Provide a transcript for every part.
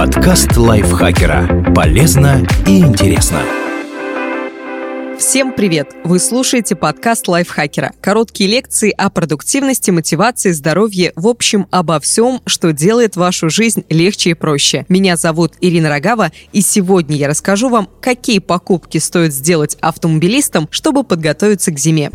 Подкаст лайфхакера. Полезно и интересно. Всем привет! Вы слушаете подкаст лайфхакера. Короткие лекции о продуктивности, мотивации, здоровье, в общем, обо всем, что делает вашу жизнь легче и проще. Меня зовут Ирина Рогава, и сегодня я расскажу вам, какие покупки стоит сделать автомобилистам, чтобы подготовиться к зиме.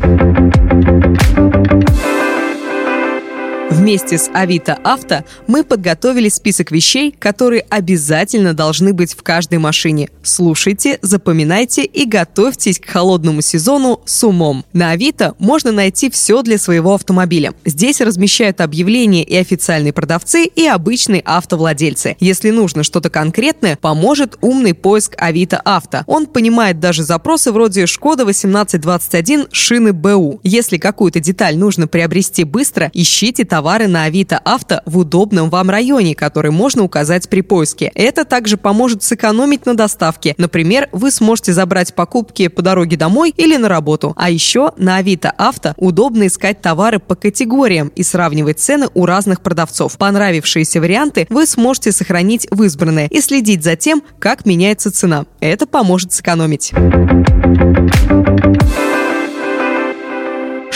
Вместе с Авито Авто мы подготовили список вещей, которые обязательно должны быть в каждой машине. Слушайте, запоминайте и готовьтесь к холодному сезону с умом. На Авито можно найти все для своего автомобиля. Здесь размещают объявления и официальные продавцы, и обычные автовладельцы. Если нужно что-то конкретное, поможет умный поиск Авито Авто. Он понимает даже запросы вроде «Шкода 1821 шины БУ». Если какую-то деталь нужно приобрести быстро, ищите товары на Авито Авто в удобном вам районе, который можно указать при поиске. Это также поможет сэкономить на доставке. Например, вы сможете забрать покупки по дороге домой или на работу. А еще на Авито Авто удобно искать товары по категориям и сравнивать цены у разных продавцов. Понравившиеся варианты вы сможете сохранить в избранное и следить за тем, как меняется цена. Это поможет сэкономить.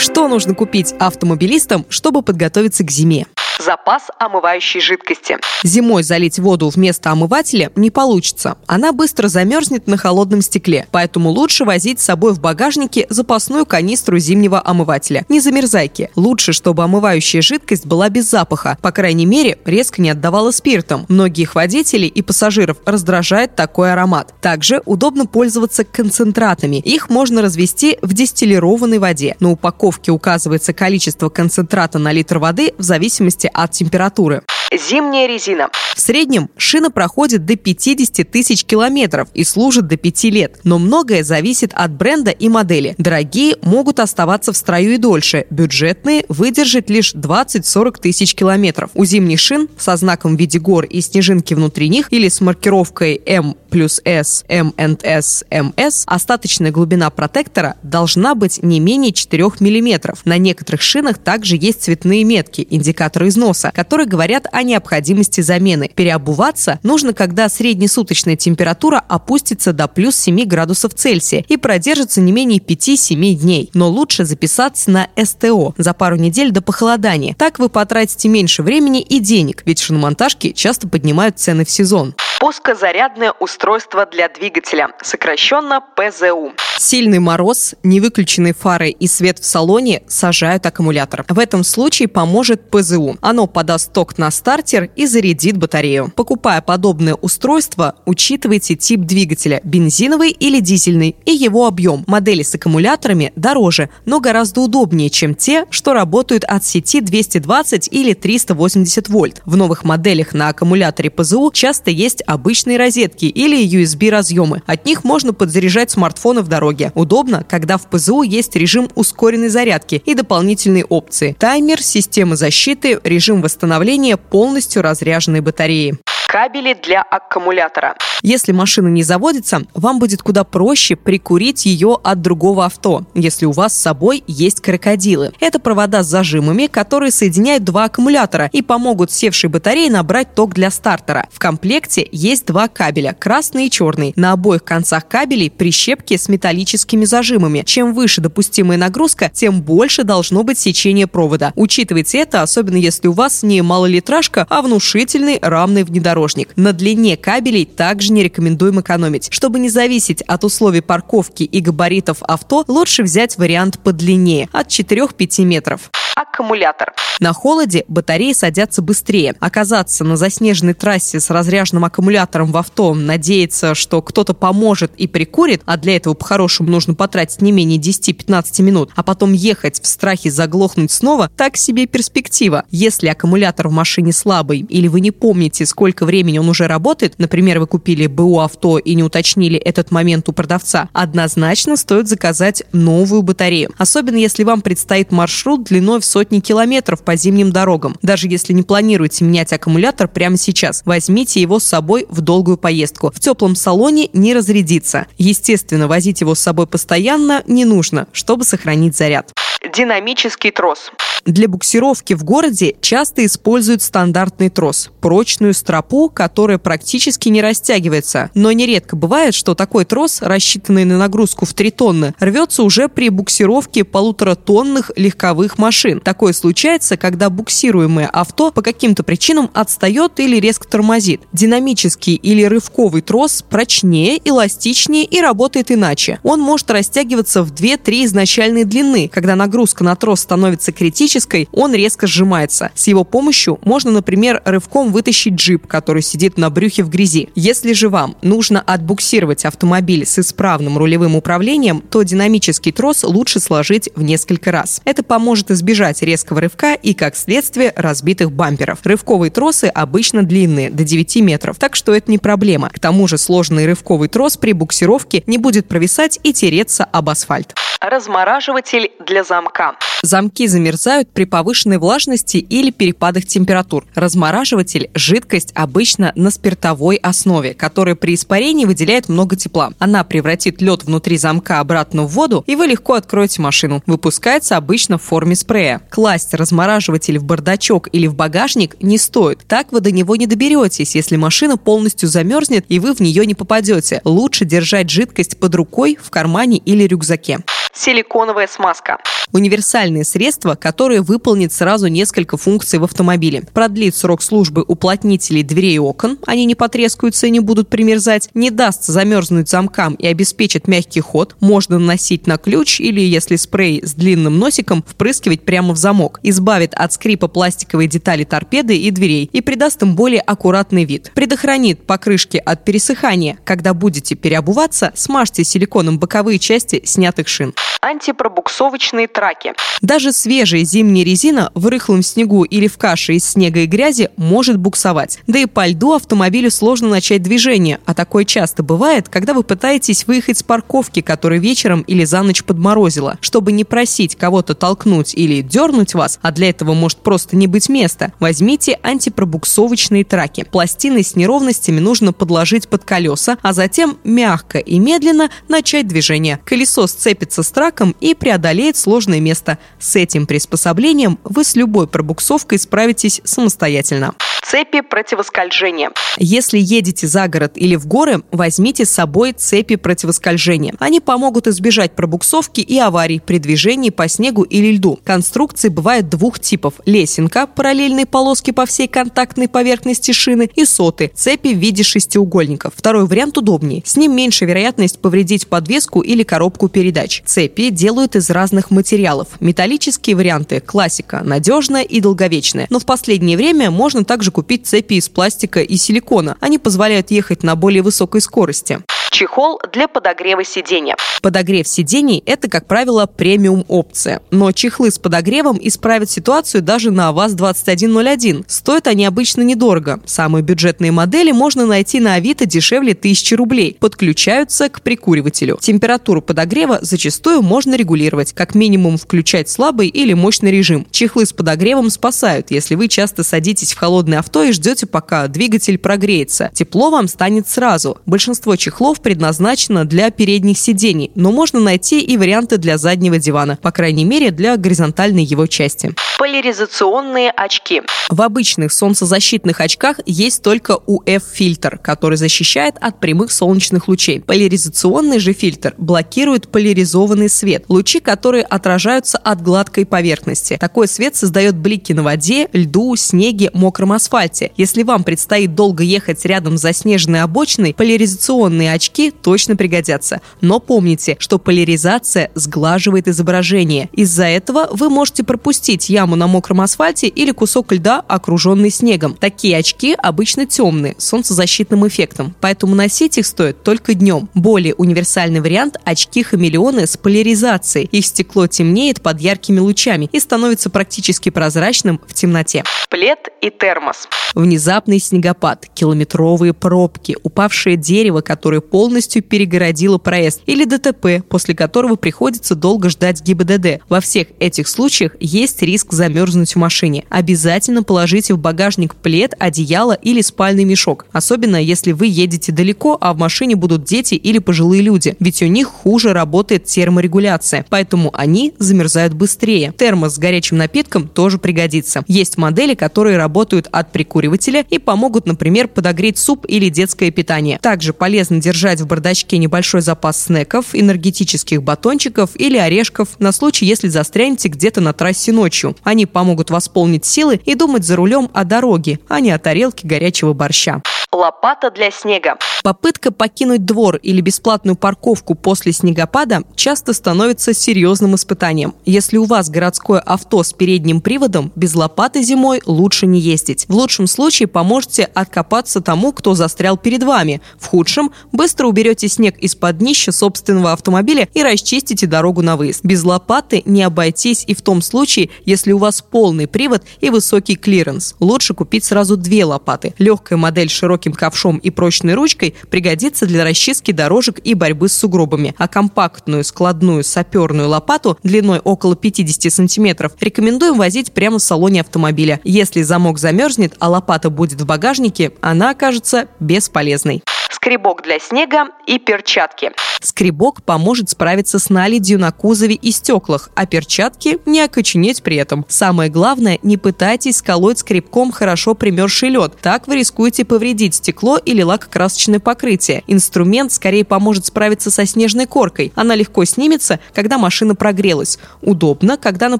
Что нужно купить автомобилистам, чтобы подготовиться к зиме? Запас омывающей жидкости. Зимой залить воду вместо омывателя не получится. Она быстро замерзнет на холодном стекле, поэтому лучше возить с собой в багажнике запасную канистру зимнего омывателя. Не замерзайки. Лучше, чтобы омывающая жидкость была без запаха. По крайней мере, резко не отдавала спиртом. Многих водителей и пассажиров раздражает такой аромат. Также удобно пользоваться концентратами. Их можно развести в дистиллированной воде. На упаковке указывается количество концентрата на литр воды в зависимости от температуры. Зимняя резина. В среднем шина проходит до 50 тысяч километров и служит до 5 лет. Но многое зависит от бренда и модели. Дорогие могут оставаться в строю и дольше. Бюджетные выдержат лишь 20-40 тысяч километров. У зимних шин со знаком в виде гор и снежинки внутри них или с маркировкой М плюс S, M&S, MS остаточная глубина протектора должна быть не менее 4 мм. На некоторых шинах также есть цветные метки, индикаторы износа, которые говорят о необходимости замены. Переобуваться нужно, когда среднесуточная температура опустится до плюс 7 градусов Цельсия и продержится не менее 5-7 дней. Но лучше записаться на СТО за пару недель до похолодания. Так вы потратите меньше времени и денег, ведь шиномонтажки часто поднимают цены в сезон. Пускозарядное устройство для двигателя, сокращенно ПЗУ. Сильный мороз, невыключенные фары и свет в салоне сажают аккумулятор. В этом случае поможет ПЗУ. Оно подаст ток на стартер и зарядит батарею. Покупая подобное устройство, учитывайте тип двигателя – бензиновый или дизельный, и его объем. Модели с аккумуляторами дороже, но гораздо удобнее, чем те, что работают от сети 220 или 380 вольт. В новых моделях на аккумуляторе ПЗУ часто есть обычные розетки или USB-разъемы. От них можно подзаряжать смартфоны в дороге. Удобно, когда в ПЗУ есть режим ускоренной зарядки и дополнительные опции. Таймер, система защиты, режим восстановления полностью разряженной батареи кабели для аккумулятора. Если машина не заводится, вам будет куда проще прикурить ее от другого авто, если у вас с собой есть крокодилы. Это провода с зажимами, которые соединяют два аккумулятора и помогут севшей батарее набрать ток для стартера. В комплекте есть два кабеля, красный и черный. На обоих концах кабелей прищепки с металлическими зажимами. Чем выше допустимая нагрузка, тем больше должно быть сечение провода. Учитывайте это, особенно если у вас не малолитражка, а внушительный рамный внедорожник внедорожник. На длине кабелей также не рекомендуем экономить. Чтобы не зависеть от условий парковки и габаритов авто, лучше взять вариант подлиннее – от 4-5 метров аккумулятор. На холоде батареи садятся быстрее. Оказаться на заснеженной трассе с разряженным аккумулятором в авто, надеяться, что кто-то поможет и прикурит, а для этого по-хорошему нужно потратить не менее 10-15 минут, а потом ехать в страхе заглохнуть снова, так себе перспектива. Если аккумулятор в машине слабый или вы не помните, сколько времени он уже работает, например, вы купили БУ авто и не уточнили этот момент у продавца, однозначно стоит заказать новую батарею. Особенно если вам предстоит маршрут длиной в сотни километров по зимним дорогам. Даже если не планируете менять аккумулятор прямо сейчас, возьмите его с собой в долгую поездку. В теплом салоне не разрядится. Естественно, возить его с собой постоянно не нужно, чтобы сохранить заряд. Динамический трос. Для буксировки в городе часто используют стандартный трос. прочную стропу, которая практически не растягивается. Но нередко бывает, что такой трос, рассчитанный на нагрузку в 3 тонны, рвется уже при буксировке полуторатонных легковых машин. Такое случается, когда буксируемое авто по каким-то причинам отстает или резко тормозит. Динамический или рывковый трос прочнее, эластичнее и работает иначе. Он может растягиваться в 2-3 изначальной длины. Когда нагрузка на трос становится критической, он резко сжимается. С его помощью можно, например, рывком вытащить джип, который сидит на брюхе в грязи. Если же вам нужно отбуксировать автомобиль с исправным рулевым управлением, то динамический трос лучше сложить в несколько раз. Это поможет избежать резкого рывка и, как следствие, разбитых бамперов. Рывковые тросы обычно длинные, до 9 метров, так что это не проблема. К тому же сложный рывковый трос при буксировке не будет провисать и тереться об асфальт. Размораживатель для замка. Замки замерзают при повышенной влажности или перепадах температур. Размораживатель – жидкость обычно на спиртовой основе, которая при испарении выделяет много тепла. Она превратит лед внутри замка обратно в воду, и вы легко откроете машину. Выпускается обычно в форме спрея. Класть размораживатель в бардачок или в багажник не стоит. Так вы до него не доберетесь, если машина полностью замерзнет и вы в нее не попадете. Лучше держать жидкость под рукой, в кармане или рюкзаке силиконовая смазка. Универсальное средство, которое выполнит сразу несколько функций в автомобиле. Продлит срок службы уплотнителей дверей и окон, они не потрескаются и не будут примерзать, не даст замерзнуть замкам и обеспечит мягкий ход, можно наносить на ключ или, если спрей с длинным носиком, впрыскивать прямо в замок, избавит от скрипа пластиковые детали торпеды и дверей и придаст им более аккуратный вид. Предохранит покрышки от пересыхания. Когда будете переобуваться, смажьте силиконом боковые части снятых шин антипробуксовочные траки. Даже свежая зимняя резина в рыхлом снегу или в каше из снега и грязи может буксовать. Да и по льду автомобилю сложно начать движение, а такое часто бывает, когда вы пытаетесь выехать с парковки, которая вечером или за ночь подморозила. Чтобы не просить кого-то толкнуть или дернуть вас, а для этого может просто не быть места, возьмите антипробуксовочные траки. Пластины с неровностями нужно подложить под колеса, а затем мягко и медленно начать движение. Колесо сцепится с траком и преодолеет сложное место. С этим приспособлением вы с любой пробуксовкой справитесь самостоятельно цепи противоскольжения. Если едете за город или в горы, возьмите с собой цепи противоскольжения. Они помогут избежать пробуксовки и аварий при движении по снегу или льду. Конструкции бывают двух типов. Лесенка, параллельные полоски по всей контактной поверхности шины и соты, цепи в виде шестиугольников. Второй вариант удобнее. С ним меньше вероятность повредить подвеску или коробку передач. Цепи делают из разных материалов. Металлические варианты – классика, надежная и долговечная. Но в последнее время можно также купить цепи из пластика и силикона. Они позволяют ехать на более высокой скорости. Чехол для подогрева сидения. Подогрев сидений – это, как правило, премиум-опция. Но чехлы с подогревом исправят ситуацию даже на ВАЗ-2101. Стоят они обычно недорого. Самые бюджетные модели можно найти на Авито дешевле 1000 рублей. Подключаются к прикуривателю. Температуру подогрева зачастую можно регулировать. Как минимум включать слабый или мощный режим. Чехлы с подогревом спасают, если вы часто садитесь в холодное авто и ждете, пока двигатель прогреется. Тепло вам станет сразу. Большинство чехлов предназначена для передних сидений, но можно найти и варианты для заднего дивана, по крайней мере для горизонтальной его части. Поляризационные очки. В обычных солнцезащитных очках есть только UF-фильтр, который защищает от прямых солнечных лучей. Поляризационный же фильтр блокирует поляризованный свет, лучи, которые отражаются от гладкой поверхности. Такой свет создает блики на воде, льду, снеге, мокром асфальте. Если вам предстоит долго ехать рядом с заснеженной обочиной, поляризационные очки очки точно пригодятся. Но помните, что поляризация сглаживает изображение. Из-за этого вы можете пропустить яму на мокром асфальте или кусок льда, окруженный снегом. Такие очки обычно темные, с солнцезащитным эффектом, поэтому носить их стоит только днем. Более универсальный вариант – очки-хамелеоны с поляризацией. Их стекло темнеет под яркими лучами и становится практически прозрачным в темноте. Плед и термос. Внезапный снегопад, километровые пробки, упавшее дерево, которое полностью полностью перегородила проезд, или ДТП, после которого приходится долго ждать ГИБДД. Во всех этих случаях есть риск замерзнуть в машине. Обязательно положите в багажник плед, одеяло или спальный мешок, особенно если вы едете далеко, а в машине будут дети или пожилые люди, ведь у них хуже работает терморегуляция, поэтому они замерзают быстрее. Термос с горячим напитком тоже пригодится. Есть модели, которые работают от прикуривателя и помогут, например, подогреть суп или детское питание. Также полезно держать в бардачке небольшой запас снеков, энергетических батончиков или орешков на случай, если застрянете где-то на трассе ночью. Они помогут восполнить силы и думать за рулем о дороге, а не о тарелке горячего борща. Лопата для снега. Попытка покинуть двор или бесплатную парковку после снегопада часто становится серьезным испытанием. Если у вас городское авто с передним приводом, без лопаты зимой лучше не ездить. В лучшем случае поможете откопаться тому, кто застрял перед вами. В худшем – быстро уберете снег из-под днища собственного автомобиля и расчистите дорогу на выезд. Без лопаты не обойтись и в том случае, если у вас полный привод и высокий клиренс. Лучше купить сразу две лопаты. Легкая модель с широким ковшом и прочной ручкой пригодится для расчистки дорожек и борьбы с сугробами, а компактную складную саперную лопату длиной около 50 сантиметров рекомендуем возить прямо в салоне автомобиля. Если замок замерзнет, а лопата будет в багажнике, она окажется бесполезной скребок для снега и перчатки. Скребок поможет справиться с наледью на кузове и стеклах, а перчатки не окоченеть при этом. Самое главное, не пытайтесь сколоть скребком хорошо примерзший лед. Так вы рискуете повредить стекло или лакокрасочное покрытие. Инструмент скорее поможет справиться со снежной коркой. Она легко снимется, когда машина прогрелась. Удобно, когда на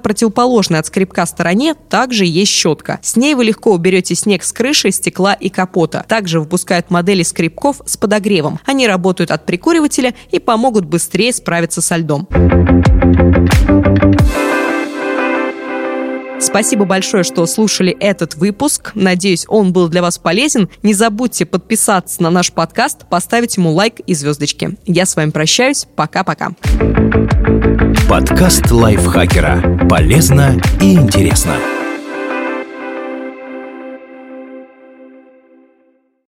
противоположной от скребка стороне также есть щетка. С ней вы легко уберете снег с крыши, стекла и капота. Также выпускают модели скребков с подогревом. Они работают от прикуривателя и помогут быстрее справиться со льдом. Спасибо большое, что слушали этот выпуск. Надеюсь, он был для вас полезен. Не забудьте подписаться на наш подкаст, поставить ему лайк и звездочки. Я с вами прощаюсь. Пока-пока. Подкаст лайфхакера. Полезно и интересно.